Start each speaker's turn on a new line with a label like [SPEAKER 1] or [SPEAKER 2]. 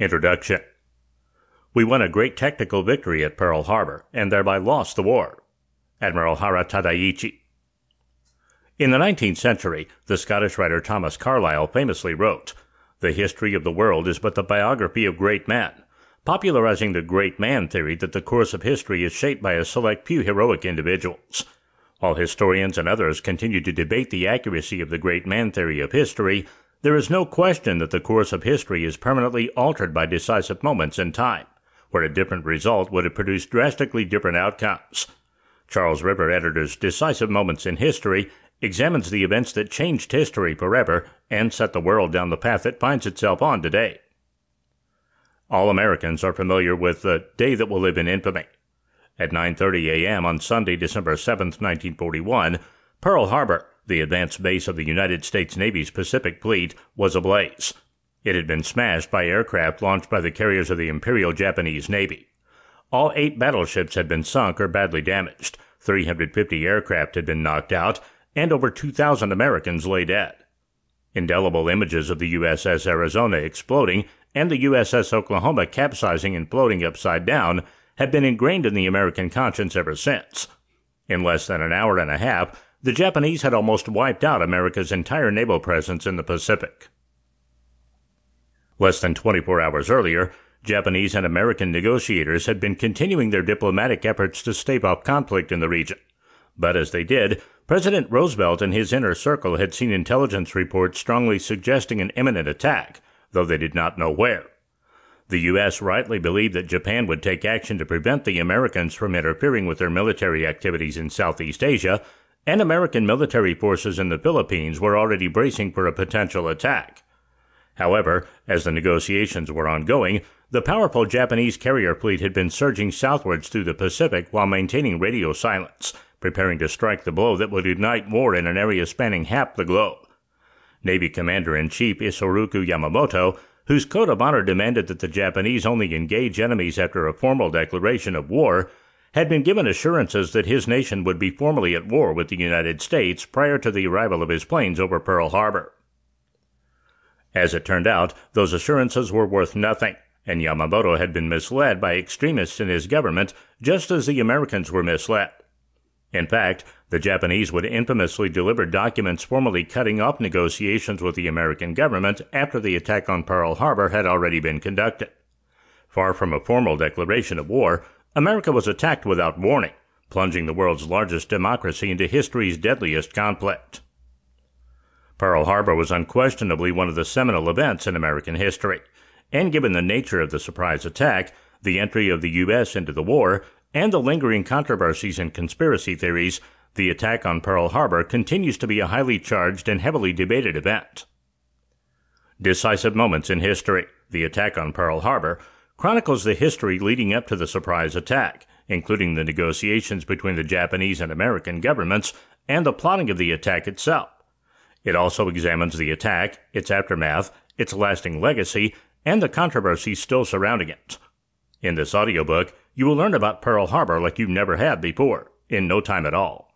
[SPEAKER 1] Introduction We won a great tactical victory at Pearl Harbor and thereby lost the war. Admiral Hara Tadaichi. In the 19th century, the Scottish writer Thomas Carlyle famously wrote, The history of the world is but the biography of great men, popularizing the great man theory that the course of history is shaped by a select few heroic individuals. While historians and others continue to debate the accuracy of the great man theory of history, there is no question that the course of history is permanently altered by decisive moments in time, where a different result would have produced drastically different outcomes. Charles River editor's Decisive Moments in History examines the events that changed history forever and set the world down the path it finds itself on today. All Americans are familiar with the day that will live in infamy. At 9:30 a.m. on Sunday, December 7, 1941, Pearl Harbor, the advanced base of the United States Navy's Pacific Fleet, was ablaze. It had been smashed by aircraft launched by the carriers of the Imperial Japanese Navy. All eight battleships had been sunk or badly damaged, 350 aircraft had been knocked out, and over 2,000 Americans lay dead. Indelible images of the USS Arizona exploding and the USS Oklahoma capsizing and floating upside down have been ingrained in the American conscience ever since. In less than an hour and a half, the Japanese had almost wiped out America's entire naval presence in the Pacific. Less than 24 hours earlier, Japanese and American negotiators had been continuing their diplomatic efforts to stave off conflict in the region. But as they did, President Roosevelt and his inner circle had seen intelligence reports strongly suggesting an imminent attack, though they did not know where. The U.S. rightly believed that Japan would take action to prevent the Americans from interfering with their military activities in Southeast Asia, and American military forces in the Philippines were already bracing for a potential attack. However, as the negotiations were ongoing, the powerful Japanese carrier fleet had been surging southwards through the Pacific while maintaining radio silence, preparing to strike the blow that would ignite war in an area spanning half the globe. Navy Commander in Chief Isoroku Yamamoto whose code of honor demanded that the Japanese only engage enemies after a formal declaration of war, had been given assurances that his nation would be formally at war with the United States prior to the arrival of his planes over Pearl Harbor. As it turned out, those assurances were worth nothing, and Yamamoto had been misled by extremists in his government just as the Americans were misled. In fact, the Japanese would infamously deliver documents formally cutting off negotiations with the American government after the attack on Pearl Harbor had already been conducted. Far from a formal declaration of war, America was attacked without warning, plunging the world's largest democracy into history's deadliest conflict. Pearl Harbor was unquestionably one of the seminal events in American history, and given the nature of the surprise attack, the entry of the U.S. into the war, and the lingering controversies and conspiracy theories, the attack on Pearl Harbor continues to be a highly charged and heavily debated event. Decisive Moments in History, the attack on Pearl Harbor, chronicles the history leading up to the surprise attack, including the negotiations between the Japanese and American governments and the plotting of the attack itself. It also examines the attack, its aftermath, its lasting legacy, and the controversy still surrounding it. In this audiobook, you will learn about Pearl Harbor like you never have before, in no time at all.